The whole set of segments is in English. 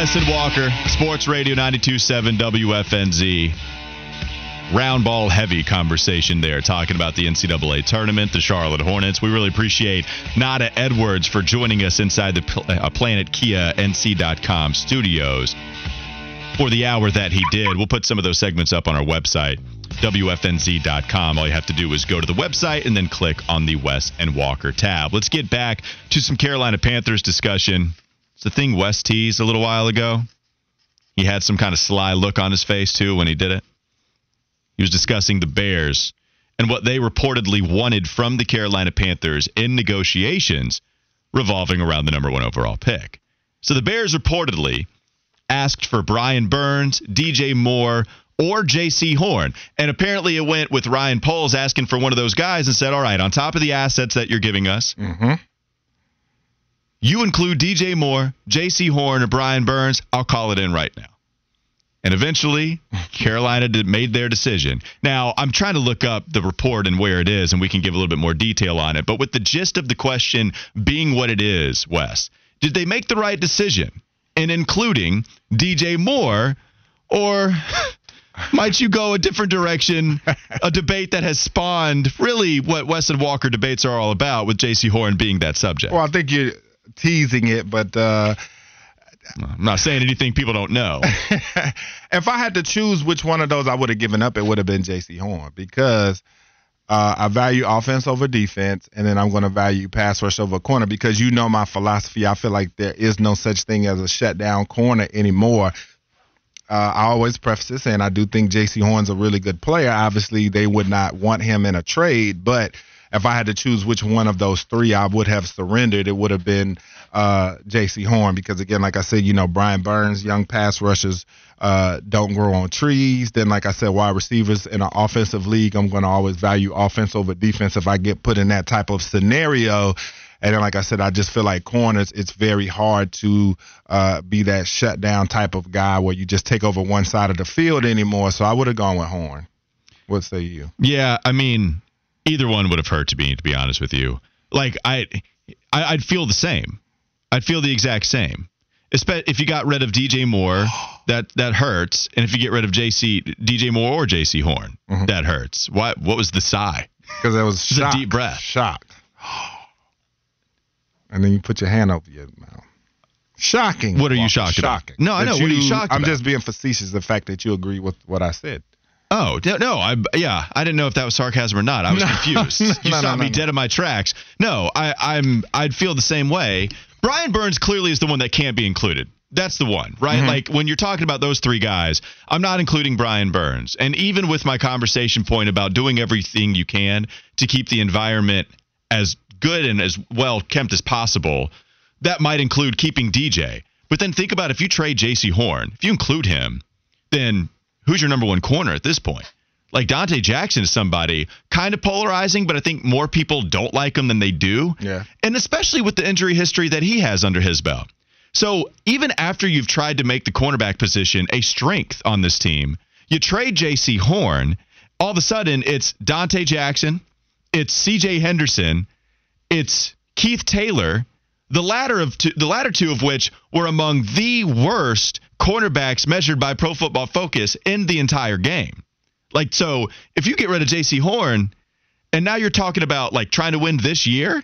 On Wes and Walker, Sports Radio 92.7 WFNZ. Round ball heavy conversation there, talking about the NCAA tournament, the Charlotte Hornets. We really appreciate Nada Edwards for joining us inside the uh, Planet Kia NC.com studios for the hour that he did. We'll put some of those segments up on our website, WFNZ.com. All you have to do is go to the website and then click on the Wes and Walker tab. Let's get back to some Carolina Panthers discussion. The thing Wes teased a little while ago. He had some kind of sly look on his face, too, when he did it. He was discussing the Bears and what they reportedly wanted from the Carolina Panthers in negotiations revolving around the number one overall pick. So the Bears reportedly asked for Brian Burns, DJ Moore, or Jaycee Horn. And apparently it went with Ryan Poles asking for one of those guys and said, all right, on top of the assets that you're giving us, Mm-hmm. You include DJ Moore, Jaycee Horn, or Brian Burns. I'll call it in right now. And eventually, Carolina did, made their decision. Now, I'm trying to look up the report and where it is, and we can give a little bit more detail on it. But with the gist of the question being what it is, Wes, did they make the right decision in including DJ Moore, or might you go a different direction? A debate that has spawned really what Wes and Walker debates are all about, with Jaycee Horn being that subject. Well, I think you're teasing it, but uh, I'm not saying anything people don't know. if I had to choose which one of those I would have given up, it would have been Jaycee Horn because uh, I value offense over defense, and then I'm going to value pass rush over corner because you know my philosophy. I feel like there is no such thing as a shutdown corner anymore. Uh, I always preface this and I do think Jaycee Horn's a really good player. Obviously, they would not want him in a trade, but if I had to choose which one of those three I would have surrendered, it would have been uh, Jaycee Horn because again, like I said, you know Brian Burns, young pass rushers uh, don't grow on trees. Then, like I said, wide receivers in an offensive league, I'm going to always value offense over defense if I get put in that type of scenario. And then, like I said, I just feel like corners, it's very hard to uh, be that shutdown type of guy where you just take over one side of the field anymore. So I would have gone with Horn. What say you? Yeah, I mean, either one would have hurt to me, to be honest with you. Like I, I I'd feel the same. I'd feel the exact same. If you got rid of DJ Moore, that that hurts, and if you get rid of JC DJ Moore or Jaycee Horn, Mhm. that hurts. What what was the sigh? Because that was It's a deep breath. Shock. And then you put your hand over your mouth. Shocking. What are you shocked about? Shocking. No, I know. What are you shocked I'm about? just being facetious. The fact that you agree with what I said. Oh no, no, I yeah, I didn't know if that was sarcasm or not. I was No. confused. You No, stopped no, me no. dead in my tracks. No, I, I'm I'd feel the same way. Brian Burns clearly is the one that can't be included. That's the one, right? Mm-hmm. Like when you're talking about those three guys, I'm not including Brian Burns. And even with my conversation point about doing everything you can to keep the environment as good and as well kept as possible, that might include keeping DJ. But then think about if you trade Jaycee Horn, if you include him, then who's your number one corner at this point? Like Donte Jackson is somebody kind of polarizing, but I think more people don't like him than they do. Yeah. And especially with the injury history that he has under his belt. So even after you've tried to make the cornerback position a strength on this team, you trade Jaycee Horn, all of a sudden it's Donte Jackson, it's C.J. Henderson, it's Keith Taylor, the latter of two, the latter two of which were among the worst cornerbacks measured by Pro Football Focus in the entire game. Like so, if you get rid of Jaycee Horn, and now you're talking about like trying to win this year,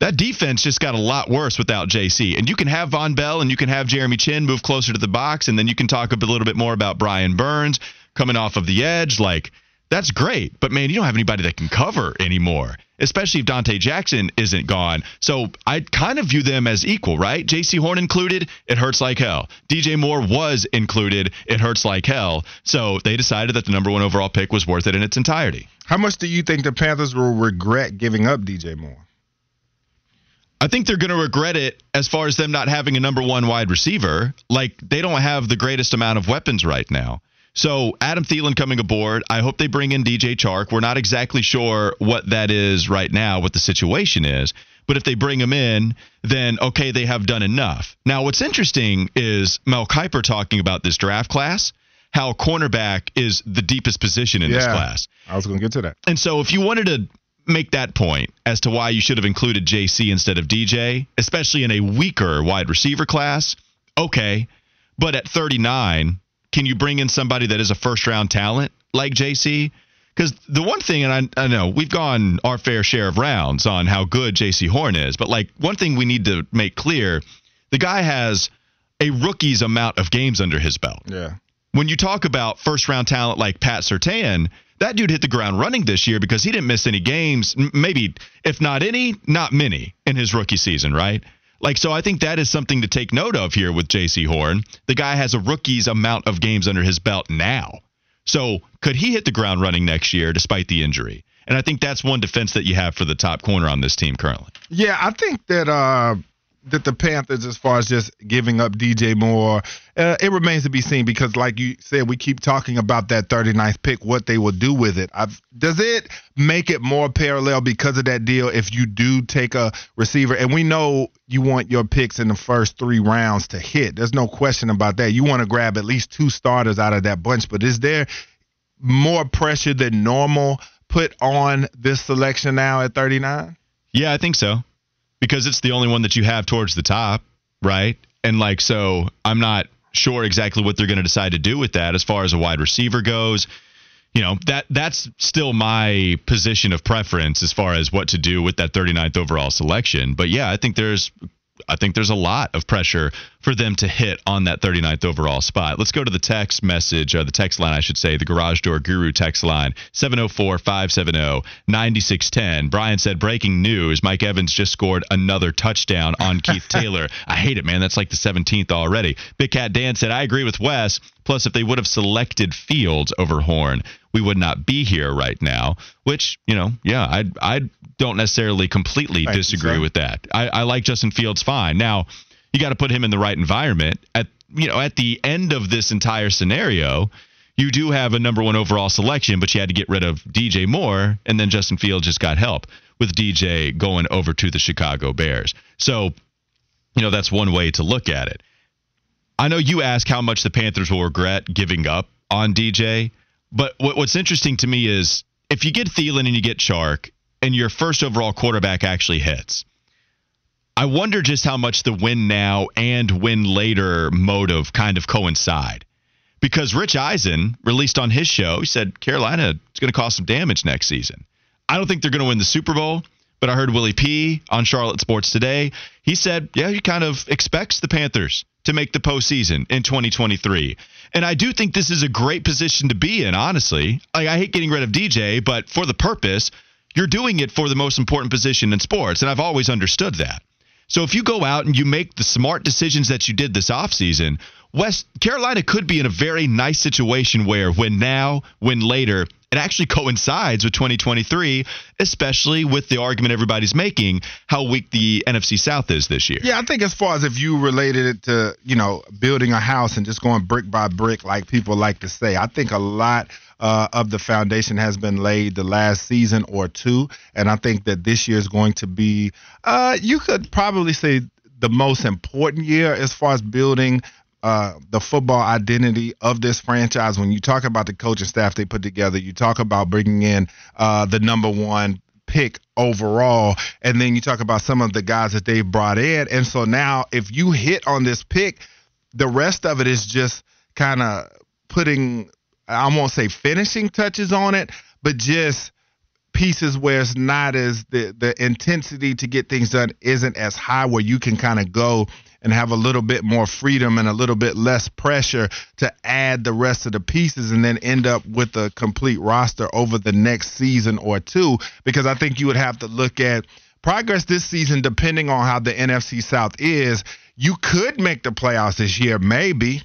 that defense just got a lot worse without Jaycee. And you can have Vonn Bell and you can have Jeremy Chinn move closer to the box, and then you can talk a little bit more about Brian Burns coming off of the edge. Like, that's great. But man, you don't have anybody that can cover anymore, especially if Donte Jackson isn't gone. So I kind of view them as equal, right? Jaycee Horn included, it hurts like hell. DJ Moore was included, it hurts like hell. So they decided that the number one overall pick was worth it in its entirety. How much do you think the Panthers will regret giving up DJ Moore? I think they're going to regret it as far as them not having a number one wide receiver. Like, they don't have the greatest amount of weapons right now. So, Adam Thielen coming aboard. I hope they bring in DJ Chark. We're not exactly sure what that is right now, what the situation is. But if they bring him in, then okay, they have done enough. Now, what's interesting is Mel Kiper talking about this draft class, how cornerback is the deepest position in yeah, this class. I was going to get to that. And so, if you wanted to make that point as to why you should have included Jaycee instead of DJ, especially in a weaker wide receiver class. Okay. But at 39, can you bring in somebody that is a first round talent like Jaycee? Because the one thing, and I, I, know we've gone our fair share of rounds on how good Jaycee Horn is, but like one thing we need to make clear the guy has a rookie's amount of games under his belt. Yeah. When you talk about first round talent like Pat Surtain, that dude hit the ground running this year because he didn't miss any games, maybe if not any, not many in his rookie season, right? Like so I think that is something to take note of here with Jaycee Horn. The guy has a rookie's amount of games under his belt now. So could he hit the ground running next year despite the injury? And I think that's one defense that you have for the top corner on this team currently. Yeah, I think that uh that the Panthers, as far as just giving up DJ Moore, uh, it remains to be seen because, like you said, we keep talking about that 39th pick, what they will do with it. I've, does it make it more parallel because of that deal if you do take a receiver? And we know you want your picks in the first three rounds to hit. There's no question about that. You want to grab at least two starters out of that bunch, but is there more pressure than normal put on this selection now at 39? Yeah, I think so because it's the only one that you have towards the top, right? And like, so I'm not sure exactly what they're going to decide to do with that as far as a wide receiver goes. You know, that that's still my position of preference as far as what to do with that 39th overall selection. But yeah, I think there's I think there's a lot of pressure for them to hit on that 39th overall spot. Let's go to the text message, or the text line, I should say, the Garage Door Guru text line, 704 570 9610. Brian said, Breaking news Mike Evans just scored another touchdown on Keith Taylor. I hate it, man. That's like the 17th already. Big Cat Dan said, I agree with Wes. Plus, if they would have selected Fields over Horn, we would not be here right now. Which, you know, yeah, I I don't necessarily completely disagree you, with that. I, I like Justin Fields fine. Now, you got to put him in the right environment. At you know, at the end of this entire scenario, you do have a number one overall selection, but you had to get rid of DJ Moore, and then Justin Fields just got help with DJ going over to the Chicago Bears. So, you know, that's one way to look at it. I know you ask how much the Panthers will regret giving up on DJ, but what, what's interesting to me is if you get Thielen and you get Chark, and your first overall quarterback actually hits, I wonder just how much the win now and win later motive kind of coincide. Because Rich Eisen released on his show, he said Carolina is going to cause some damage next season. I don't think they're going to win the Super Bowl, but I heard Willie P on Charlotte Sports today. He said, yeah, he kind of expects the Panthers to make the postseason in 2023. And I do think this is a great position to be in, honestly. Like, I hate getting rid of DJ, but for the purpose, you're doing it for the most important position in sports. And I've always understood that. So if you go out and you make the smart decisions that you did this offseason, Wes Carolina could be in a very nice situation where when now, when later, it actually coincides with 2023, especially with the argument everybody's making how weak the NFC South is this year. Yeah, I think as far as if you related it to, you know, building a house and just going brick by brick, like people like to say, I think a lot uh, of the foundation has been laid the last season or two. And I think that this year is going to be, uh, you could probably say, the most important year as far as building uh, the football identity of this franchise. When you talk about the coaching staff they put together, you talk about bringing in uh, the number one pick overall, and then you talk about some of the guys that they've brought in. And so now, if you hit on this pick, the rest of it is just kind of putting, I won't say finishing touches on it, but just pieces where it's not as the the intensity to get things done isn't as high where you can kind of go and have a little bit more freedom and a little bit less pressure to add the rest of the pieces and then end up with a complete roster over the next season or two because I think you would have to look at progress this season depending on how the NFC South is you could make the playoffs this year maybe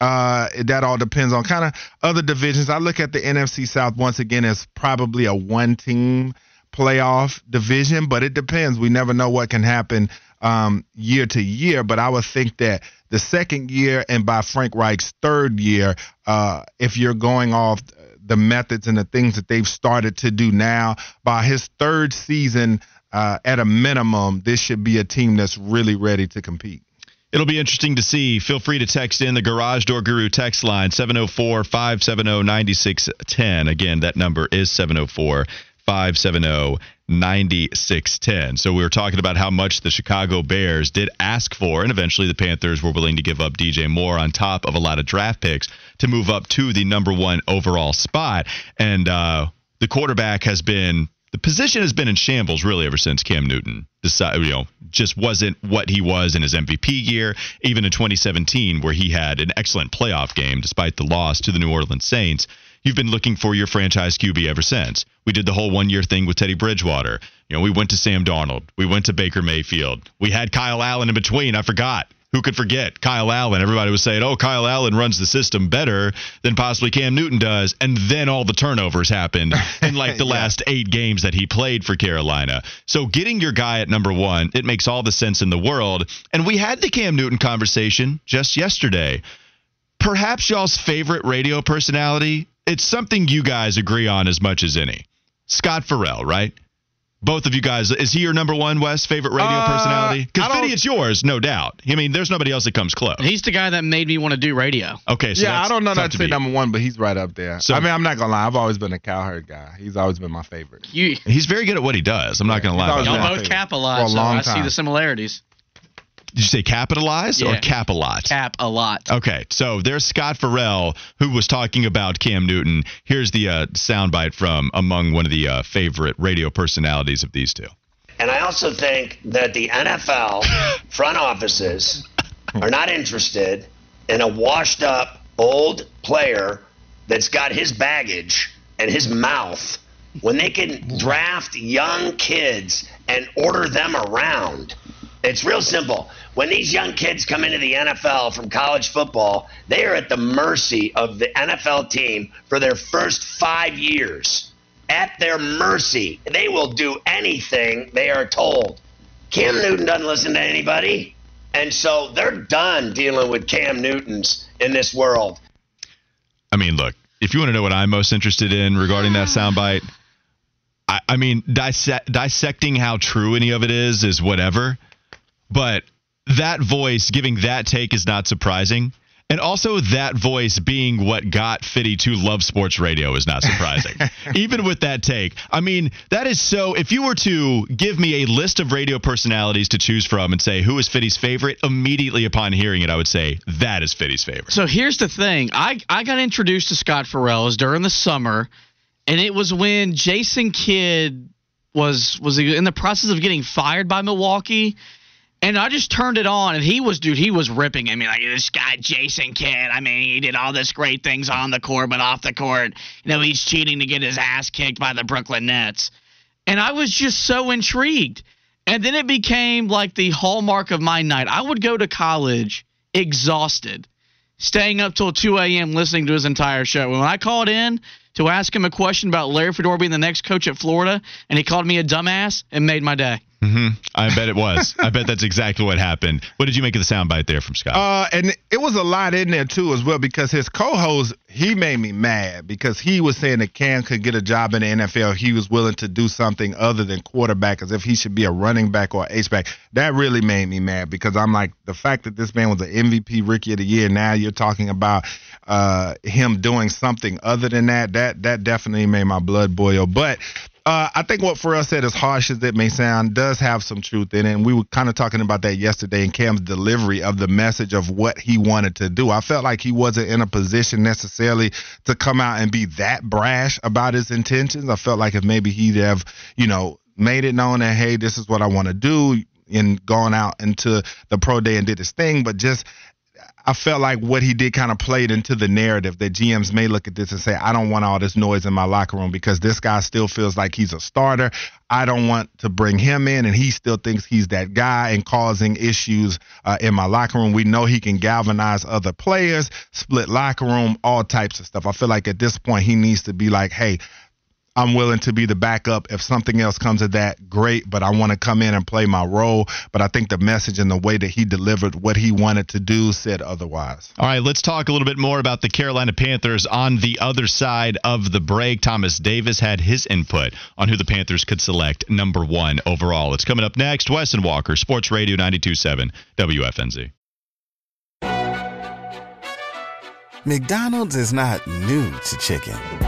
uh, that all depends on kind of other divisions. I look at the NFC South once again as probably a one team playoff division, but it depends. We never know what can happen um, year to year, but I would think that the second year and by Frank Reich's third year, uh, if you're going off the methods and the things that they've started to do now, by his third season, uh, at a minimum, this should be a team that's really ready to compete. It'll be interesting to see. Feel free to text in the Garage Door Guru text line 704 570 9610. Again, that number is 704 570 9610. So we were talking about how much the Chicago Bears did ask for, and eventually the Panthers were willing to give up DJ Moore on top of a lot of draft picks to move up to the number one overall spot. And uh, the quarterback has been the position has been in shambles really ever since Cam Newton decided, you know, just wasn't what he was in his MVP year, even in 2017, where he had an excellent playoff game despite the loss to the New Orleans Saints. You've been looking for your franchise QB ever since. We did the whole one year thing with Teddy Bridgewater. You know, we went to Sam Darnold. We went to Baker Mayfield. We had Kyle Allen in between. I forgot. Who could forget Kyle Allen? Everybody was saying, "Oh, Kyle Allen runs the system better than possibly Cam Newton does," and then all the turnovers happened in like the yeah. last eight games that he played for Carolina. So getting your guy at number one, it makes all the sense in the world. And we had the Cam Newton conversation just yesterday. Perhaps y'all's favorite radio personality. It's something you guys agree on as much as any. Scott Ferrall, right? both of you guys, is he your number one West favorite radio uh, personality? Because Fitty, it's yours, no doubt. I mean, there's nobody else that comes close. He's the guy that made me want to do radio. Okay, so yeah, I don't know that to say number one, but he's right up there. So, I mean, I'm not gonna lie, I've always been a cowherd guy. He's always been my favorite. You, he's very good at what he does. I'm not gonna lie. Y'all both capitalize, so I see the similarities. Did you say capitalize yeah. or cap a lot? Cap a lot. Okay, so there's Scott Ferrall who was talking about Cam Newton. Here's the uh, soundbite from among one of the uh, favorite radio personalities of these two. And I also think that the NFL front offices are not interested in a washed up old player that's got his baggage and his mouth when they can draft young kids and order them around. It's real simple. When these young kids come into the NFL from college football, they are at the mercy of the NFL team for their first five years at their mercy. They will do anything they are told. Cam Newton doesn't listen to anybody. And so they're done dealing with Cam Newtons in this world. I mean, look, if you want to know what I'm most interested in regarding that soundbite, I, I mean, dissect, dissecting how true any of it is is whatever. But that voice giving that take is not surprising. And also, that voice being what got Fitty to love sports radio is not surprising. Even with that take. I mean, that is so. If you were to give me a list of radio personalities to choose from and say, who is Fitty's favorite, immediately upon hearing it, I would say, that is Fitty's favorite. So here's the thing I, I got introduced to Scott Ferrall during the summer, and it was when Jason Kidd was was in the process of getting fired by Milwaukee and I just turned it on, and he was, dude, he was ripping at me like this guy, Jason Kidd. I mean, he did all this great things on the court, but off the court, you know, he's cheating to get his ass kicked by the Brooklyn Nets. And I was just so intrigued. And then it became like the hallmark of my night. I would go to college exhausted, staying up till 2 a.m. listening to his entire show. And when I called in to ask him a question about Larry Fedora being the next coach at Florida, and he called me a dumbass, it made my day. Mm-hmm. I bet it was. I bet that's exactly what happened. What did you make of the soundbite there from Scott? Uh, and it was a lot in there too, as well, because his co-host he made me mad because he was saying that Cam could get a job in the NFL. He was willing to do something other than quarterback, as if he should be a running back or H back. That really made me mad because I'm like the fact that this man was an MVP Rookie of the Year. Now you're talking about uh, him doing something other than that. That that definitely made my blood boil. But uh, I think what Ferrall said, as harsh as it may sound, does have some truth in it. And we were kind of talking about that yesterday in Cam's delivery of the message of what he wanted to do. I felt like he wasn't in a position necessarily to come out and be that brash about his intentions. I felt like if maybe he'd have, you know, made it known that, hey, this is what I want to do, and gone out into the pro day and did his thing, but just I felt like what he did kind of played into the narrative that GMs may look at this and say, I don't want all this noise in my locker room because this guy still feels like he's a starter. I don't want to bring him in, and he still thinks he's that guy and causing issues uh, in my locker room. We know he can galvanize other players, split locker room, all types of stuff. I feel like at this point he needs to be like, hey, I'm willing to be the backup. If something else comes of that, great, but I want to come in and play my role. But I think the message and the way that he delivered what he wanted to do said otherwise. All right, let's talk a little bit more about the Carolina Panthers on the other side of the break. Thomas Davis had his input on who the Panthers could select number one overall. It's coming up next. Wes and Walker, Sports Radio 927 WFNZ. McDonald's is not new to chicken.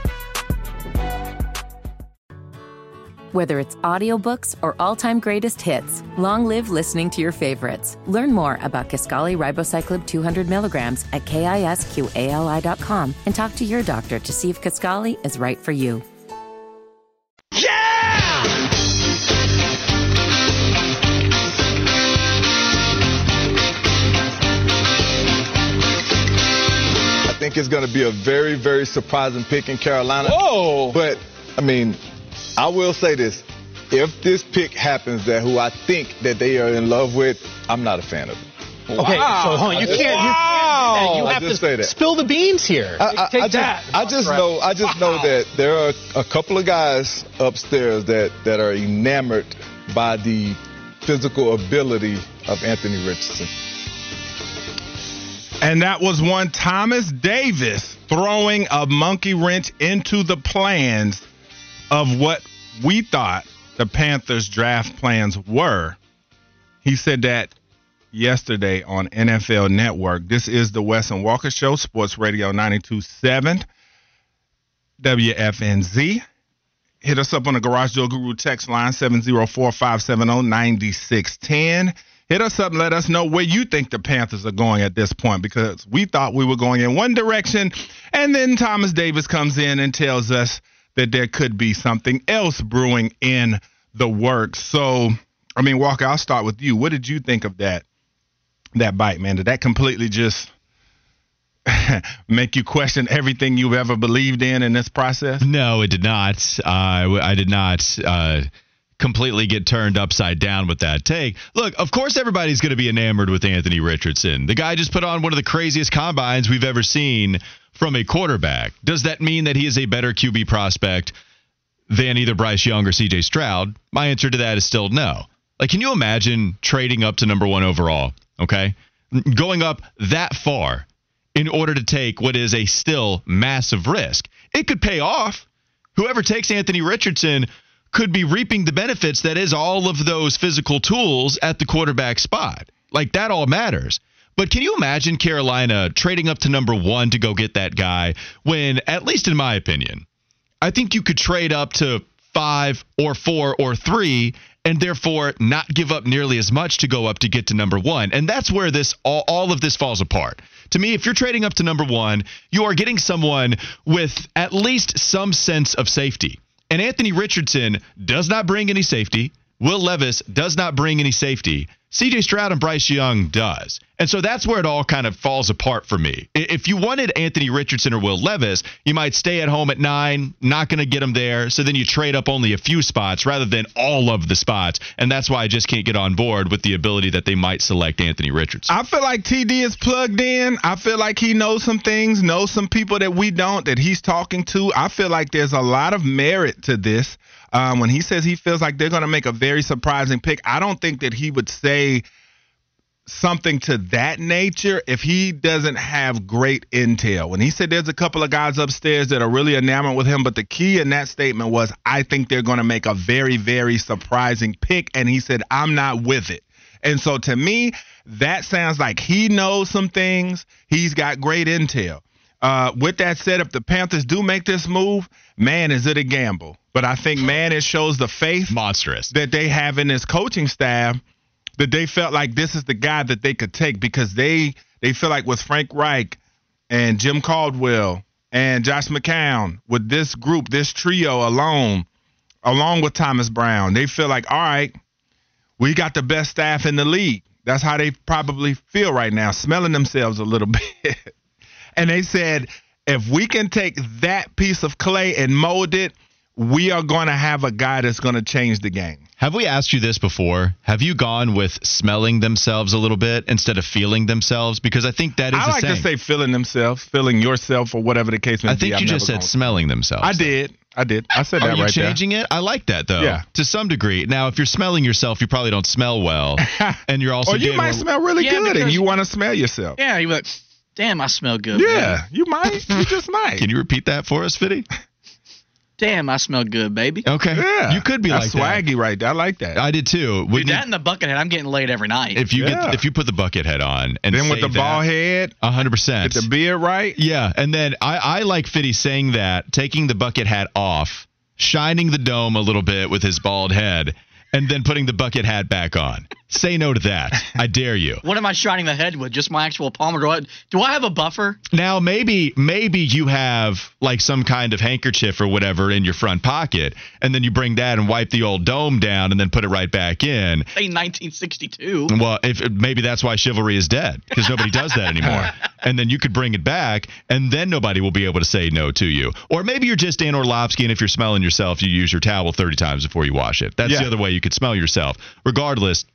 Whether it's audiobooks or all-time greatest hits, long live listening to your favorites. Learn more about Kisqali Ribociclib 200 milligrams at kisqali.com and talk to your doctor to see if Kisqali is right for you. Yeah! I think it's going to be a very, very surprising pick in Carolina. Whoa! But, I mean, I will say this. If this pick happens that who I think that they are in love with, I'm not a fan of it. Okay, so hold on. You can't. You can't do that. You have to say that. spill the beans here. I, I, Take I that. Just, I just know. I just know that there are a couple of guys upstairs that that are enamored by the physical ability of Anthony Richardson. And that was one Thomas Davis throwing a monkey wrench into the plans of what we thought the Panthers draft plans were. He said that yesterday on NFL Network. This is the Wes and Walker Show, Sports Radio 927 WFNZ. Hit us up on the Garage Door Guru text line 704-570-9610. Hit us up and let us know where you think the Panthers are going at this point because we thought we were going in one direction and then Thomas Davis comes in and tells us that there could be something else brewing in the works. So, I mean, Walker, I'll start with you. What did you think of that that bite, man? Did that completely just make you question everything you've ever believed in in this process? No, it did not. Uh, I did not uh, completely get turned upside down with that take. Look, of course, everybody's going to be enamored with Anthony Richardson. The guy just put on one of the craziest combines we've ever seen from a quarterback. Does that mean that he is a better QB prospect than either Bryce Young or CJ Stroud? My answer to that is still no. Like, can you imagine trading up to number one overall? Okay. Going up that far in order to take what is a still massive risk. It could pay off. Whoever takes Anthony Richardson could be reaping the benefits that is all of those physical tools at the quarterback spot. Like that all matters. But can you imagine Carolina trading up to number one to go get that guy when, at least in my opinion, I think you could trade up to five or four or three and therefore not give up nearly as much to go up to get to number one. And that's where this all, all of this falls apart. To me, if you're trading up to number one, you are getting someone with at least some sense of safety. And Anthony Richardson does not bring any safety. Will Levis does not bring any safety. CJ Stroud and Bryce Young does. And so that's where it all kind of falls apart for me. If you wanted Anthony Richardson or Will Levis, you might stay at home at nine, not going to get them there. So then you trade up only a few spots rather than all of the spots. And that's why I just can't get on board with the ability that they might select Anthony Richardson. I feel like TD is plugged in. I feel like he knows some things, knows some people that we don't, that he's talking to. I feel like there's a lot of merit to this. Um, when he says he feels like they're going to make a very surprising pick, I don't think that he would say something to that nature if he doesn't have great intel. When he said there's a couple of guys upstairs that are really enamored with him, but the key in that statement was, I think they're going to make a very, very surprising pick. And he said, I'm not with it. And so to me, that sounds like he knows some things. He's got great intel. Uh, with that said, if the Panthers do make this move, man, is it a gamble? But I think, man, it shows the faith monstrous that they have in this coaching staff that they felt like this is the guy that they could take because they they feel like with Frank Reich and Jim Caldwell and Josh McCown with this group, this trio alone, along with Thomas Brown, they feel like all right, we got the best staff in the league. That's how they probably feel right now, smelling themselves a little bit. and they said, if we can take that piece of clay and mold it, we are going to have a guy that's going to change the game. Have we asked you this before? Have you gone with smelling themselves a little bit instead of feeling themselves? Because I think that is I a like saying. to say feeling themselves, feeling yourself, or whatever the case may I be. think I've you just said smelling themselves. I did. I did. I said that Are that you right changing it? I like that though. Yeah. To some degree. Now, if you're smelling yourself, you probably don't smell well, and you're also. Or you might a- smell really Yeah, good and you want to smell yourself. Yeah, you like, damn, I smell good. Yeah, man. you might. You just might. Can you repeat that for us, Fitty? Damn, I smell good, baby. Okay. Yeah. You could be That's like swaggy right. I like that. that. I did too. When Dude, you- that and the bucket head, I'm getting laid every night. if you Yeah. get if you put the bucket head on and then with say the ball head, a hundred percent. get the beard right. Yeah, and then I, I like Fitty saying that, taking the bucket hat off, shining the dome a little bit with his bald head, and then putting the bucket hat back on. Say no to that. I dare you. what am I shining the head with? Just my actual palm? Or do I, do I have a buffer? Now maybe maybe you have like some kind of handkerchief or whatever in your front pocket, and then you bring that and wipe the old dome down and then put it right back in. Say 1962. Well, if maybe that's why chivalry is dead because nobody does that anymore. And then you could bring it back, and then nobody will be able to say no to you. Or maybe you're just Dan Orlovsky, and if you're smelling yourself, you use your towel 30 times before you wash it. That's Yeah. the other way you could smell yourself. Regardless,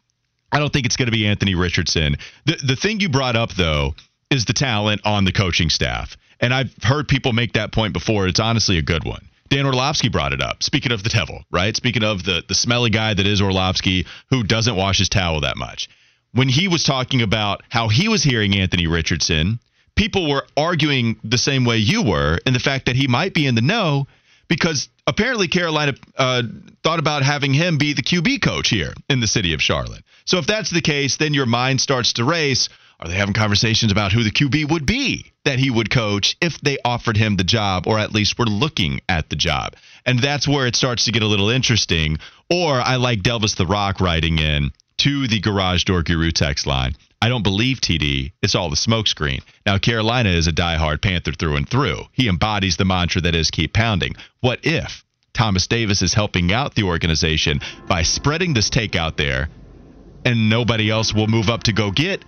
I don't think it's going to be Anthony Richardson. The the thing you brought up though is the talent on the coaching staff, and I've heard people make that point before. It's honestly a good one. Dan Orlovsky brought it up. Speaking of the devil, right? Speaking of the the smelly guy that is Orlovsky, who doesn't wash his towel that much. When he was talking about how he was hearing Anthony Richardson, people were arguing the same way you were, in the fact that he might be in the know because apparently Carolina uh, thought about having him be the QB coach here in the city of Charlotte. So if that's the case, then your mind starts to race. Are they having conversations about who the QB would be that he would coach if they offered him the job, or at least were looking at the job? And that's where it starts to get a little interesting. Or I like Delvis the Rock writing in to the Garage Door Guru text line. I don't believe TD. It's all the smokescreen. Now, Carolina is a diehard Panther through and through. He embodies the mantra that is keep pounding. What if Thomas Davis is helping out the organization by spreading this take out there and nobody else will move up to go get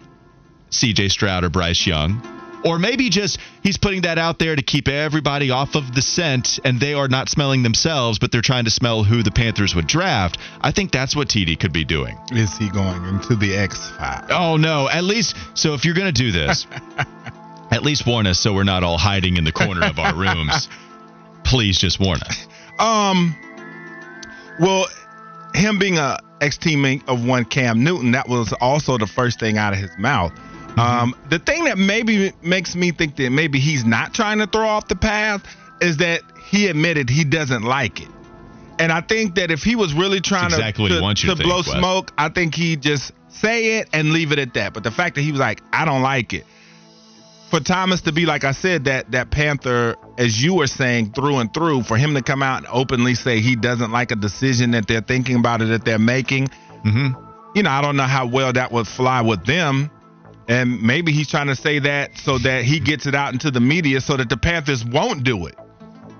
CJ Stroud or Bryce Young? Or maybe just he's putting that out there to keep everybody off of the scent and they are not smelling themselves, but they're trying to smell who the Panthers would draft. I think that's what TD could be doing. Is he going into the X Five? Oh no! At least so if you're gonna do this, at least warn us so we're not all hiding in the corner of our rooms. Please just warn us. Um, well, him being a ex teammate of one Cam Newton, that was also the first thing out of his mouth. Um, the thing that maybe makes me think that maybe he's not trying to throw off the path is that he admitted he doesn't like it. And I think that if he was really trying exactly to, to, to to think, blow Wes. smoke, I think he'd just say it and leave it at that. But the fact that he was like, I don't like it. For Thomas to be like I said, that that Panther, as you were saying, through and through, for him to come out and openly say he doesn't like a decision that they're thinking about it that they're making, hmm you know, I don't know how well that would fly with them. And maybe he's trying to say that so that he gets it out into the media so that the Panthers won't do it.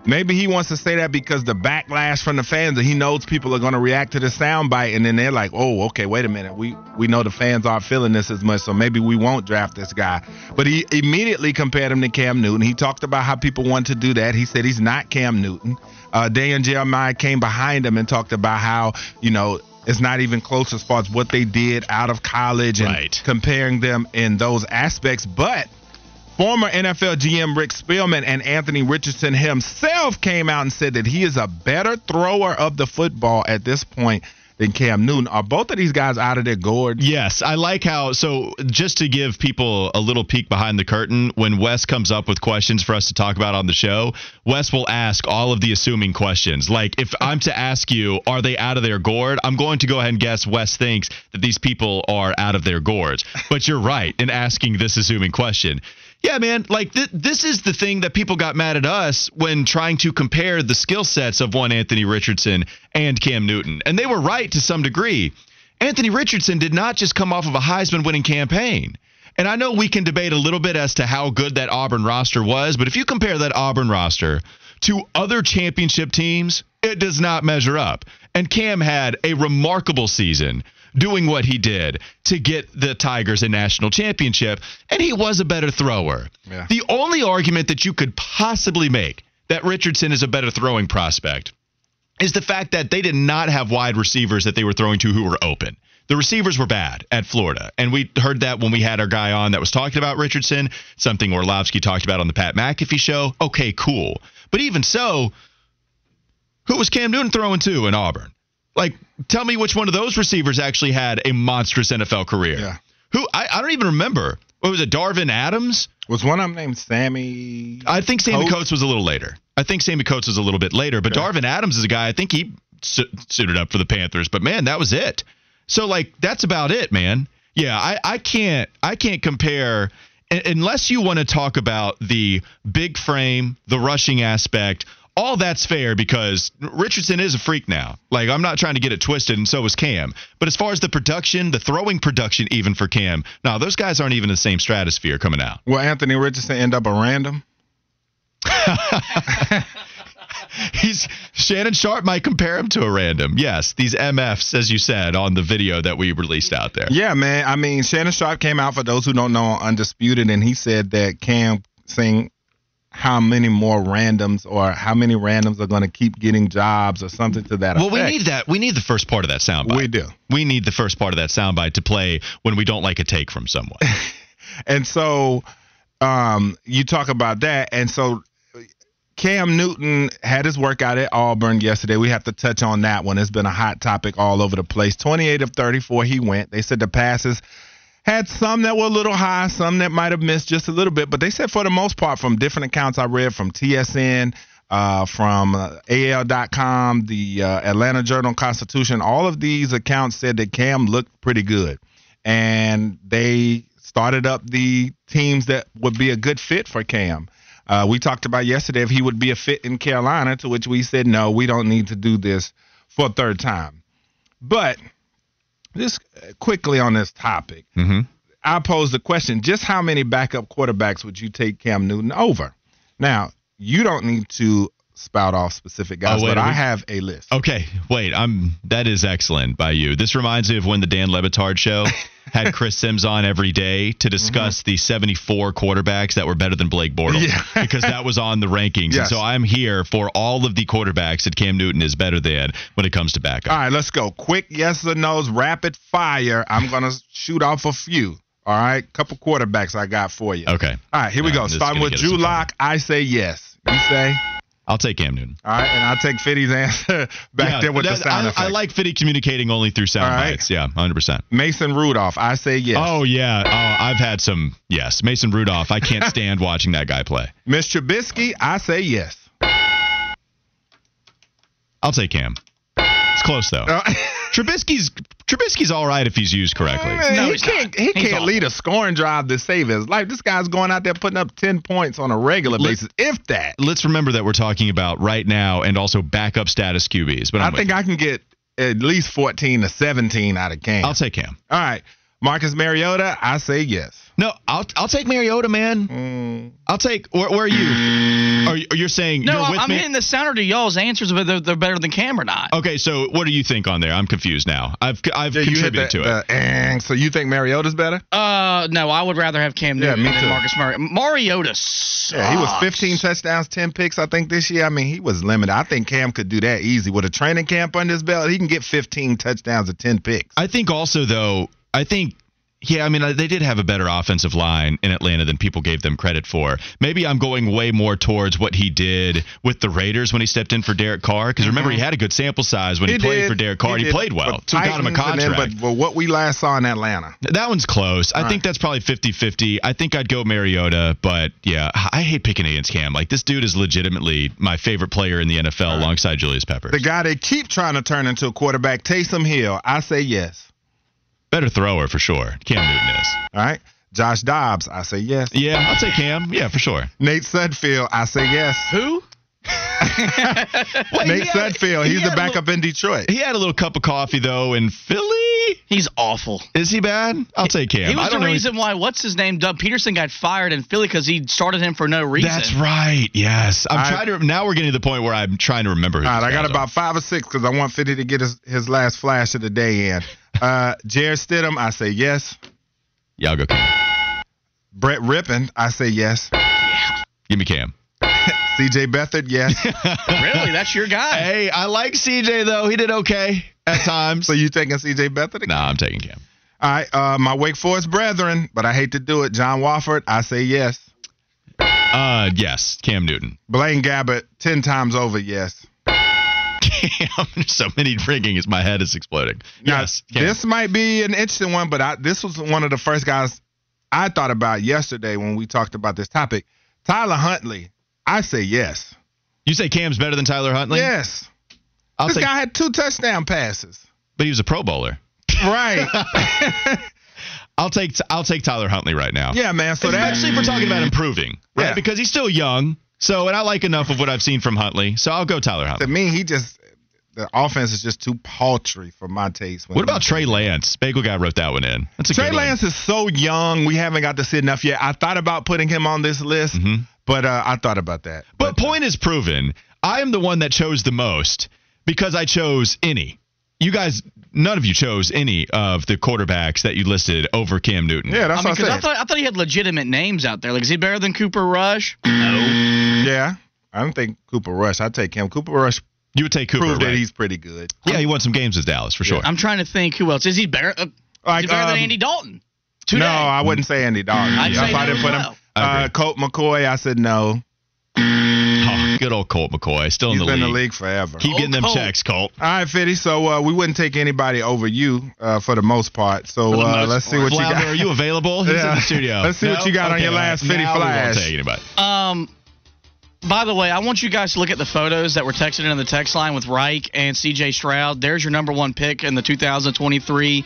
Maybe he wants to say that because the backlash from the fans and he knows people are going to react to the soundbite and then they're like, "Oh, okay, wait a minute. We we know the fans aren't feeling this as much, so maybe we won't draft this guy." But he immediately compared him to Cam Newton. He talked about how people want to do that. He said he's not Cam Newton. Uh, Dan Jeremiah came behind him and talked about how you know it's not even close as far as what they did out of college and Right. comparing them in those aspects, but. Former NFL GM Rick Spielman and Anthony Richardson himself came out and said that he is a better thrower of the football at this point than Cam Newton. Are both of these guys out of their gourd? Yes, I like how. So, just to give people a little peek behind the curtain, when Wes comes up with questions for us to talk about on the show, Wes will ask all of the assuming questions. Like, if I'm to ask you, are they out of their gourd? I'm going to go ahead and guess Wes thinks that these people are out of their gourds. But you're right in asking this assuming question. Yeah, man. Like th- this is the thing that people got mad at us when trying to compare the skill sets of one Anthony Richardson and Cam Newton, and they were right to some degree. Anthony Richardson did not just come off of a Heisman winning campaign. And I know we can debate a little bit as to how good that Auburn roster was, but if you compare that Auburn roster to other championship teams, it does not measure up. And Cam had a remarkable season doing what he did to get the Tigers a national championship, and he was a better thrower. Yeah. The only argument that you could possibly make that Richardson is a better throwing prospect is the fact that they did not have wide receivers that they were throwing to who were open. The receivers were bad at Florida. And we heard that when we had our guy on that was talking about Richardson, something Orlovsky talked about on the Pat McAfee show. Okay, cool. But even so, who was Cam Newton throwing to in Auburn? Like, tell me which one of those receivers actually had a monstrous NFL career. Yeah. Who I, I don't even remember. What was it, Darvin Adams? Was one of them named Sammy? I think Sammy Coates? Coates was a little later. I think Sammy Coates was a little bit later, but Okay. Darvin Adams is a guy I think he su- suited up for the Panthers. But man, that was it. So like that's about it, man. Yeah, I, I can't I can't compare un- unless you want to talk about the big frame, the rushing aspect. All that's fair because Richardson is a freak now. Like I'm not trying to get it twisted, and so is Cam. But as far as the production, the throwing production, even for Cam, now those guys aren't even in the same stratosphere coming out. Will Anthony Richardson end up a random? He's Shannon Sharpe might compare him to a random. Yes, these MFs, as you said on the video that we released out there. Yeah, man. I mean, Shannon Sharpe came out for those who don't know Undisputed, and he said that Cam saying how many more randoms or how many randoms are going to keep getting jobs or something to that Well, we need that. We need the first part of that soundbite. We do. We need the first part of that soundbite to play when we don't like a take from someone. And so um, you talk about that. And so Cam Newton had his workout at Auburn yesterday. We have to touch on that one. It's been a hot topic all over the place. 28 of 34, he went. They said the passes had some that were a little high, some that might have missed just a little bit. But they said for the most part, from different accounts I read from TSN, uh, from uh, AL.com, the uh, Atlanta Journal Constitution, all of these accounts said that Cam looked pretty good. And they started up the teams that would be a good fit for Cam. Uh, we talked about yesterday if he would be a fit in Carolina, to which we said, no, we don't need to do this for a third time. But just quickly on this topic, hmm I pose the question: Just how many backup quarterbacks would you take Cam Newton over? Now, you don't need to spout off specific guys, Oh, wait, but I we- have a list. Okay, wait. I'm. That is excellent by you. This reminds me of when the Dan Le Batard show had Chris Sims on every day to discuss the 74 quarterbacks that were better than Blake Bortles Mm-hmm. Yeah. because that was on the rankings. And so I'm here for all of the quarterbacks that Cam Newton is better than when it comes to backup. All right, let's go. Quick yes or no's, rapid fire. I'm gonna shoot off a few. All right, couple quarterbacks I got for you. Okay. All right, here we go. Starting with Drew. Lock, I say yes. You say? I'll take Cam Newton. All right, and I'll take Fitty's answer back Yeah, there with the sound I, effect. I like Fitty communicating only through sound right. bites. Yeah, 100%. Mason Rudolph, I say yes. Oh, yeah. Oh, I've had some. Yes. Mason Rudolph. I can't stand watching that guy play. Mitch Trubisky, I say yes. I'll take Cam. It's close, though. Uh, Trubisky's Trubisky's all right if he's used correctly. Man, No, he he's can't. not. He He's can't awful. lead a scoring drive to save his life. This guy's going out there putting up ten points on a regular Let- basis, if that. Let's remember that we're talking about right now and also backup status QBs. But I I'm with think you. I can get at least fourteen to seventeen out of Cam. I'll take Cam. All right, Marcus Mariota, I say yes. No, I'll I'll take Mariota, man. Mm, I'll take. Where, where are you? Are you, you're saying No, you're with I'm me? hitting the sounder to y'all's answers, but they're, they're better than Cam or not. Okay, so what do you think on there? I'm confused now. I've I've yeah, you hit contributed the, to it. the, eh, so you think Mariota's better? Uh, no, I would rather have Cam Yeah, Newton me than too. Marcus Murray. Mariota sucks. Yeah, he was 15 touchdowns, 10 picks, I think, this year. I mean, he was limited. I think Cam could do that easy. With a training camp under his belt, he can get 15 touchdowns and 10 picks. I think also though, I think yeah, I mean uh, they did have a better offensive line in Atlanta than people gave them credit for. Maybe I'm going way more towards what he did with the Raiders when he stepped in for Derek Carr because remember he had a good sample size when he, played did. for Derek Carr. He, did. played well. So got him a and then- contract. but, but what we last saw in Atlanta. that one's close. I think right. that's probably 50-50. I think I'd go Mariota, but yeah, I hate picking against Cam. Like this dude is legitimately my favorite player in the NFL alongside Julius Peppers. The guy they keep trying to turn into a quarterback, Taysom Hill, I say yes. Better thrower for sure. Cam Newton is. All right. Josh Dobbs, I say yes. Yeah, I'll take Cam. Yeah, for sure. Nate Sudfeld, I say yes. Who? Wait, Nate he had- Sudfeld, he's had the a backup in Detroit. He had a little cup of coffee though in Philly. He's awful. Is he bad? I'll take Cam. He was I don't the reason why what's his name Doug Pederson got fired in Philly because he started him for no reason. That's right. Yes, I'm I- trying to. Now we're getting to the point where I'm trying to remember. Who All right, I got guys are. about five or six because I want 50 to get his, his last flash of the day in. Uh, Jarrett Stidham, I say yes. Yeah, I'll go. Cam. Brett Rypien, I say yes. Give me Cam. CJ Beathard, yes. really, that's your guy. Hey, I like CJ though. He did okay at times. so you taking CJ Beathard? nah, I'm taking Cam. All right, uh, my Wake Forest brethren, but I hate to do it. John Wolford, I say yes. Uh, yes, Cam Newton. Blaine Gabbert, 10 times over, yes. So many ringings. My head is exploding. Now, yes, this might be an interesting one, but I, this was one of the first guys I thought about yesterday when we talked about this topic. Tyler Huntley, I say yes. you say Cam's better than Tyler Huntley? Yes. I'll this take. guy had two touchdown passes. but he was a Pro Bowler. Right. I'll take. I'll take Tyler Huntley right now. yeah, man. So that Especially if we're talking about improving, right? Yeah. Because he's still young. So, and I like enough of what I've seen from Huntley. So I'll go Tyler Huntley. to me, he just the offense is just too paltry for my taste. What about Trey Lance? Bagel guy wrote that one in. That's a Trey good one. Lance is so young. We haven't got to see enough yet. I thought about putting him on this list, Mhm. but uh, I thought about that. But point is proven. I am the one that chose the most because I chose any. You guys, none of you chose any of the quarterbacks that you listed over Cam Newton. yeah, I that's mean, what I because I thought I thought he had legitimate names out there. Like, is he better than Cooper Rush? No. yeah, I don't think Cooper Rush. I take him. Cooper Rush You would take Cooper, proved right? that he's pretty good. yeah, he won some games with Dallas for sure. I'm trying to think who else is he better. Uh, is he better than um, Andy Dalton? Today. No, I wouldn't say Andy Dalton. I'd if say I didn't put well. him. I Uh. Colt McCoy, I said no. Oh, good old Colt McCoy, still He's in the league. He's been league. in the league forever. Keep Old getting them Colt. checks, Colt. All right, Fitty. So uh, we wouldn't take anybody over you uh, for the most part. So uh, most let's see part. what you got. are you available? He's Yeah. in the studio. Let's see what you got on your all last Fitty now we won't Flash. take anybody. Um, by the way, I want you guys to look at the photos that were texted in the text line with Reich and C.J. Stroud. There's your number one pick in the 2023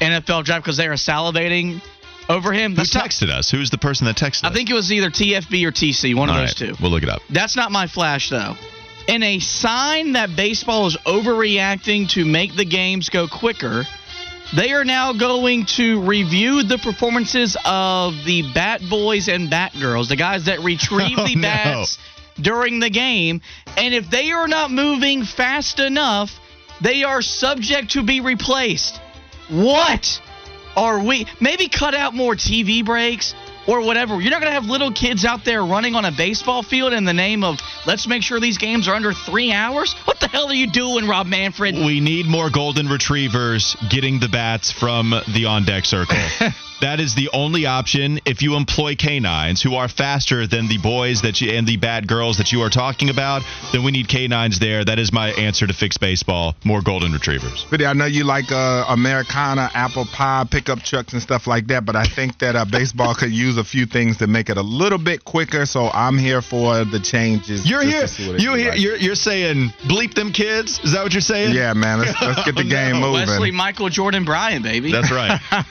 NFL draft because they are salivating over him. Who That's not- texted us? Who's the person that texted us? I think it was either TFB or TC, one of All those right, two. We'll look it up. That's not my flash, though. In a sign that baseball is overreacting to make the games go quicker, they are now going to review the performances of the Bat Boys and Bat Girls, the guys that retrieve Oh, the no. bats during the game. And if they are not moving fast enough, they are subject to be replaced. What are we? Maybe cut out more TV breaks or whatever. You're not going to have little kids out there running on a baseball field in the name of let's make sure these games are under three hours. What the hell are you doing, Rob Manfred? We need more golden retrievers getting the bats from the on deck circle. that is the only option if you employ canines who are faster than the boys that you and the bad girls that you are talking about. Then we need canines there. That is my answer to fix baseball. More golden retrievers. Fitty, I know you like uh, Americana, apple pie, pickup trucks, and stuff like that, but I think that uh, baseball could use a few things to make it a little bit quicker. So I'm here for the changes. You're here. to see what it You do here. like. You're, you're saying bleep them kids. Is that what you're saying? Yeah, man. Let's, let's get the Oh, game no. moving. Wesley, Michael, Jordan, Brian, baby. That's right. All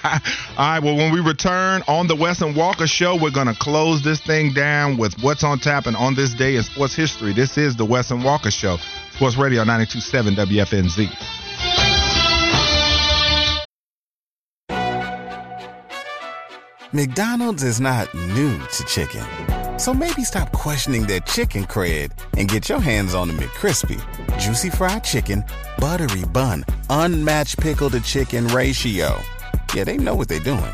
right. Well, when we return on the Wes and Walker Show, we're going to close this thing down with what's on tap and on this day in sports history. This is the Wes and Walker Show, Sports Radio 92.7 WFNZ. McDonald's is not new to chicken. So maybe stop questioning their chicken cred and get your hands on the McCrispy. Juicy fried chicken, buttery bun, unmatched pickle to chicken ratio. Yeah, they know what they're doing.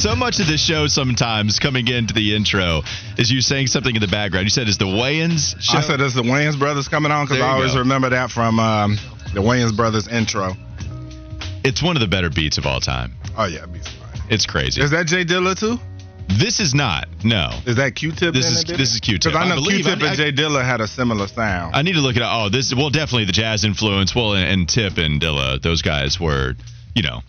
So much of the show sometimes coming into the intro is you saying something in the background. You said, "Is the Wayans show?" I said, "Is the Wayans brothers coming on?" Because I always go. remember that from um, The Wayans Brothers intro. It's one of the better beats of all time. Oh yeah, beats. It's crazy. Is that Jay Dilla too? This is not. No. Is that Q-Tip? This is this is Q-Tip. Because I know believe- Q-Tip I- and Jay Dilla had a similar sound. I need to look up. Oh, this well definitely the jazz influence. Well, and, and Tip and Dilla, those guys were, you know,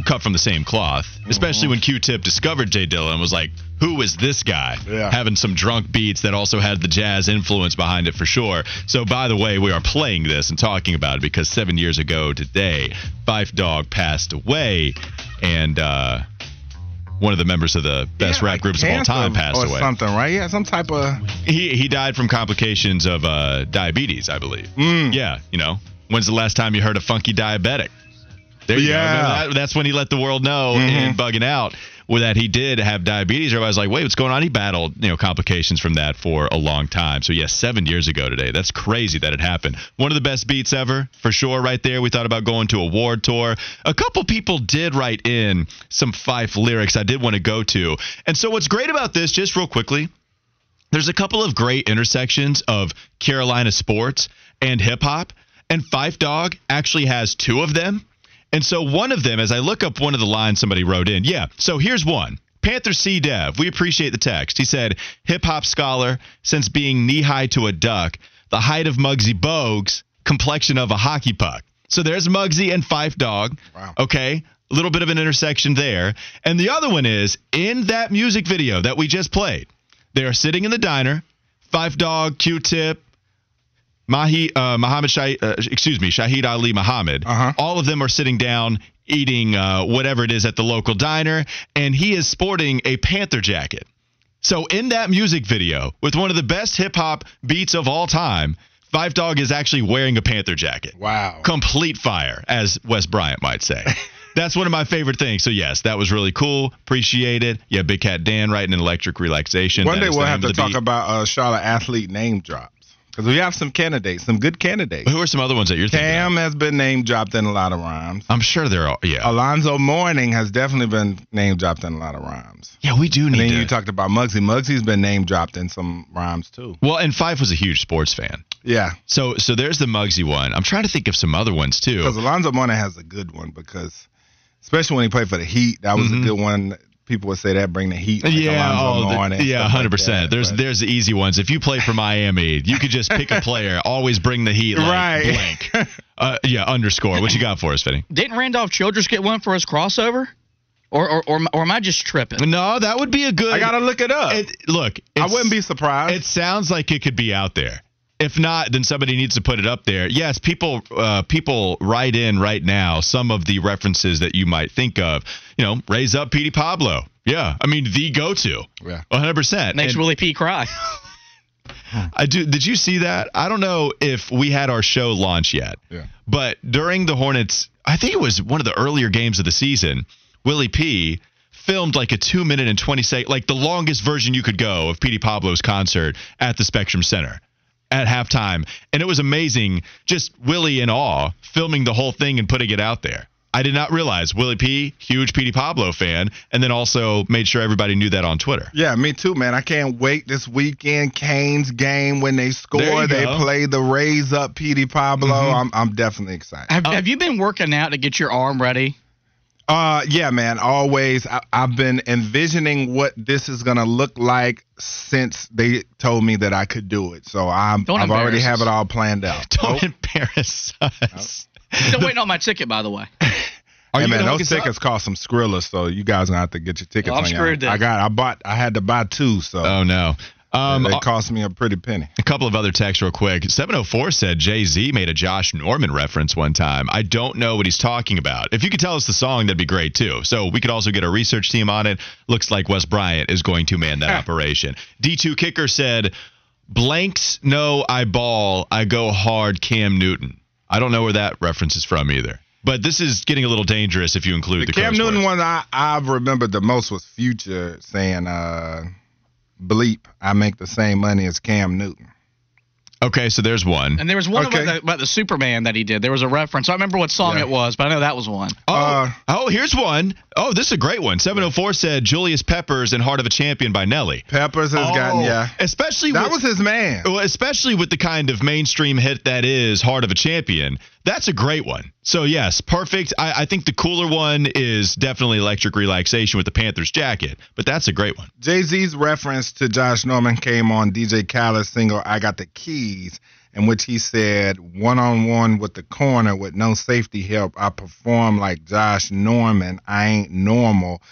cut from the same cloth. Especially when Q-Tip discovered Jay Dilla and was like, "Who is this guy?" Yeah. Having some drunk beats that also had the jazz influence behind it for sure. So, by the way, we are playing this and talking about it because seven years ago today, Phife Dawg passed away, and uh, one of the members of the best Yeah, rap like groups of all time passed or away. something, right? Yeah, some type of. He he died from complications of uh, diabetes, I believe. Mm. Yeah, you know. When's the last time you heard a funky diabetic? There you. Yeah. Remember that? That's when he let the world know mm-hmm. in bugging out with that he did have diabetes. Everybody's like, wait, what's going on? He battled, you know, complications from that for a long time. So yes, seven years ago today. That's crazy that it happened. One of the best beats ever, for sure, right there. We thought about going to a ward tour. A couple people did write in some Phife lyrics I did want to go to. And so what's great about this, just real quickly, there's a couple of great intersections of Carolina sports and hip hop, and Phife Dawg actually has two of them. And so one of them, as I look up one of the lines somebody wrote in, yeah. So here's one. Panther C Dev, we appreciate the text. He said, hip hop scholar, since being knee high to a duck, the height of Muggsy Bogues, complexion of a hockey puck. So there's Muggsy and Phife Dawg. Wow. Okay. A little bit of an intersection there. And the other one is in that music video that we just played, they are sitting in the diner. Phife Dawg, Q-Tip, Mahi, uh, Muhammad Shaheed, uh, excuse me, Shaheed Ali Muhammad. Uh-huh. All of them are sitting down eating uh, whatever it is at the local diner, and he is sporting a Panther jacket. So in that music video, with one of the best hip hop beats of all time, Phife Dawg is actually wearing a Panther jacket. Wow. Complete fire, as Wes Bryant might say. That's one of my favorite things. So yes, that was really cool. Appreciate it. Yeah, Big Cat Dan writing an electric relaxation. One That day we'll have to talk beat. about a Charlotte athlete name drops because we have some candidates, some good candidates. Who are some other ones that you're thinking? Cam has been name dropped in a lot of rhymes. I'm sure they're all. Yeah. Alonzo Mourning has definitely been name dropped in a lot of rhymes. yeah, we do need. And then to. you talked about Muggsy. Muggsy's been name dropped in some rhymes too. well, and Phife was a huge sports fan. Yeah, So so there's the Muggsy one. I'm trying to think of some other ones too. because Alonzo Mourning has a good one because, especially when he played for the Heat, that was Mhm. a good one. People would say that bring the Heat. Like yeah, Alonzo oh, the- yeah, stuff like hundred percent. that, There's but- there's the easy ones. If you play for Miami, you could just pick a player. Always bring the heat, like Right. blank. Uh, yeah, underscore. What you got for us, Finny? Didn't Randolph Childress get one for his crossover? Or or, or, or am I just tripping? No, that would be a good. I gotta look it up. It, look, I wouldn't be surprised. It sounds like it could be out there. If not, then somebody needs to put it up there. Yes, people uh, people write in right now some of the references that you might think of. You know, raise up Petey Pablo. Yeah, I mean the go-to. Yeah. 100. percent Makes Willie P cry. I do. Did you see that? I don't know if we had our show launch yet. Yeah. But during the Hornets, I think it was one of the earlier games of the season. Willie P filmed like a two minute and twenty second, like the longest version you could go of Petey Pablo's concert at the Spectrum Center at halftime, and it was amazing. Just Willie in awe, filming the whole thing and putting it out there. I did not realize Willie P, huge Petey Pablo fan, and then also made sure everybody knew that on Twitter. Yeah, me too, man. I can't wait this weekend. Canes game when they score, they go. play the raise up Petey Pablo. Mhm. I'm I'm definitely excited. Have, have you been working out to get your arm ready? Uh, yeah, man. Always, I, I've been envisioning what this is gonna look like since they told me that I could do it. So I'm Don't I've already embarrass have it all planned out. Don't Nope. embarrass us. Still waiting on my ticket, by the way. Are hey man, those us up? tickets cost some skrilla, so you guys gonna have to get your tickets. Well, I'm on y'all. screwed. I got, I bought, I had to buy two, so Oh no. Um, they cost me a pretty penny. a couple of other texts real quick. 704 said Jay Z made a Josh Norman reference one time. I don't know what he's talking about. If you could tell us the song, that'd be great too. So we could also get a research team on it. Looks like Wes Bryant is going to man that operation. D2 Kicker said, Blanks, no, I ball, I go hard, Cam Newton. I don't know where that reference is from either. But this is getting a little dangerous if you include the, The Cam Newton words. one I I've remembered the most was Future saying, uh, "Bleep, I make the same money as Cam Newton." Okay, so there's one. And there was one Okay. about, the, about the Superman that he did. There was a reference. I don't remember what song Yeah. it was, but I know that was one. Oh, Uh, oh, here's one. Oh, this is a great one. 704 said Julius Peppers and Heart of a Champion by Nelly. Peppers has gotten yeah. Especially That with, was his man. well, especially with the kind of mainstream hit that is Heart of a Champion. That's a great one. So yes, perfect. I, I think the cooler one is definitely Electric Relaxation with the Panthers jacket, but that's a great one. Jay Z's reference to Josh Norman came on DJ Khaled's single "I Got the Keys," in which he said, "One on one with the corner with no safety help, I perform like Josh Norman. I ain't normal."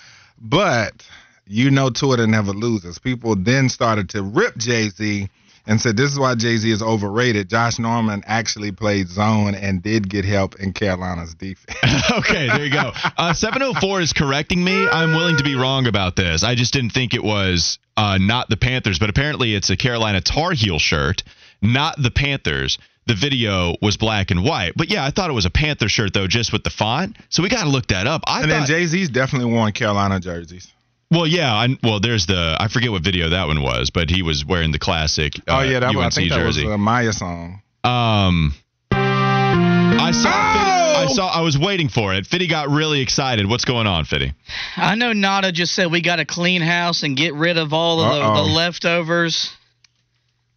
But you know, Twitter never loses. People then started to rip Jay Z and said this is why Jay Z is overrated. Josh Norman actually played zone and did get help in Carolina's defense. okay, there you go. Uh, 704 is correcting me. I'm willing to be wrong about this. I just didn't think it was uh, not the Panthers, but apparently it's a Carolina Tar Heel shirt, not the Panthers. The video was black and white, but yeah, I thought it was a Panther shirt though, just with the font. So we got to look that up. I and thought, then Jay Z's definitely worn Carolina jerseys. Well, yeah. I, well, there's the I forget what video that one was, but he was wearing the classic. Uh, oh yeah, that UNC was, I think that jersey. was a Maya song. Um, I saw. Oh! Fitty, I saw. I was waiting for it. Fitty got really excited. What's going on, Fitty? I know Nada just said we got to clean house and get rid of all of the, the leftovers.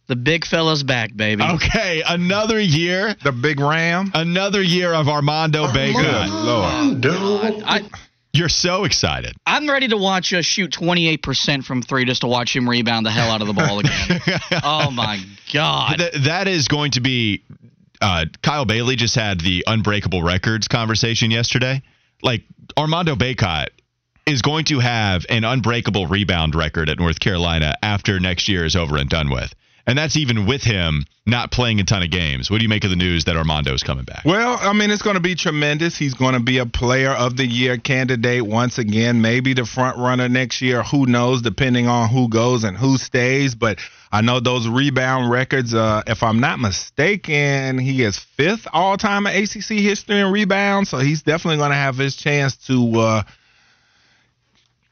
The big fella's back, baby. Okay, another year. The Big Ram. Another year of Armando Good Bacot. Lord. I, You're so excited. I'm ready to watch us shoot 28% from three just to watch him rebound the hell out of the ball again. oh my god! Th- that is going to be. Uh, Kyle Bailey just had the unbreakable records conversation yesterday. Like Armando Bacot is going to have an unbreakable rebound record at North Carolina after next year is over and done with. And that's even with him not playing a ton of games. What do you make of the news that Armando's coming back? Well, I mean, it's going to be tremendous. He's going to be a player of the year candidate once again, maybe the front runner next year. Who knows, depending on who goes and who stays. But I know those rebound records, uh, if I'm not mistaken, he is fifth all time in ACC history in rebounds. So he's definitely going to have his chance to uh,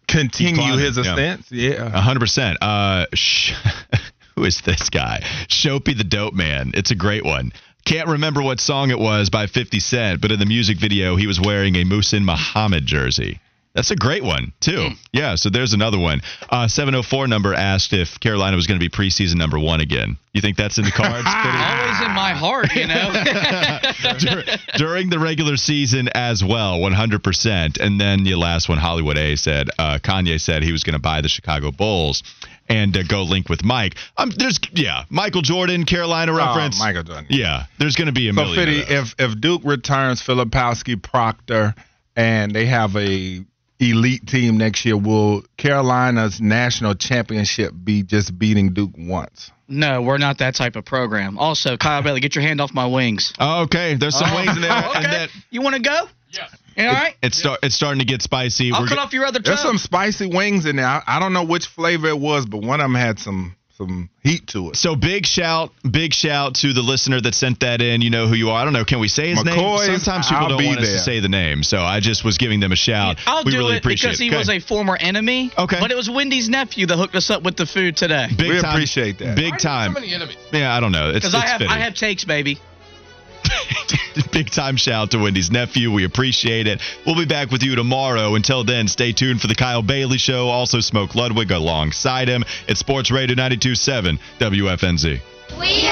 continue his ascent. Yeah. A hundred percent. Uh, sh- who is this guy? Shopey the Dope Man. It's a great one. Can't remember what song it was by 50 Cent, but in the music video, he was wearing a Muhsin Muhammad jersey. That's a great one, too. Yeah, so there's another one. Uh, 704 number asked if Carolina was going to be preseason number one again. You think that's in the cards? Always in my heart, you know. Dur- during the regular season as well, 100%. And then the last one, Hollywood A said, uh, Kanye said he was going to buy the Chicago Bulls and uh, go link with Mike. Um, there's, yeah, Michael Jordan, Carolina reference. Oh, Michael Jordan. Yeah, there's going to be a So, million. Fitty, if if Duke returns Filipowski, Proctor, and they have a elite team next year, will Carolina's national championship be just beating Duke once? no, we're not that type of program. Also, Kyle Bailey, get your hand off my wings. Oh, okay, there's some wings in there. okay. And then you want to go? Yeah. All right. it's, start, it's starting to get spicy. I'll We're cut go- off your other toe. There's some spicy wings in there. I, I don't know which flavor it was, but one of them had some some heat to it. So big shout, big shout to the listener that sent that in. You know who you are. I don't know. Can we say his McCoy's, name? Sometimes people I'll don't be want us to say the name, so I just was giving them a shout. I'll we do really it appreciate because he it. was Okay. a former enemy. Okay. But it was Wendy's nephew that hooked us up with the food today. big We time, appreciate that. Big time. Yeah, I don't know. It's, Because I have fitting. I have takes, baby. Big time shout out to Wendy's nephew. We appreciate it. We'll be back with you tomorrow. Until then, stay tuned for the Kyle Bailey Show. Also, Smoke Ludwig alongside him. It's Sports Radio 92.7 WFNZ. We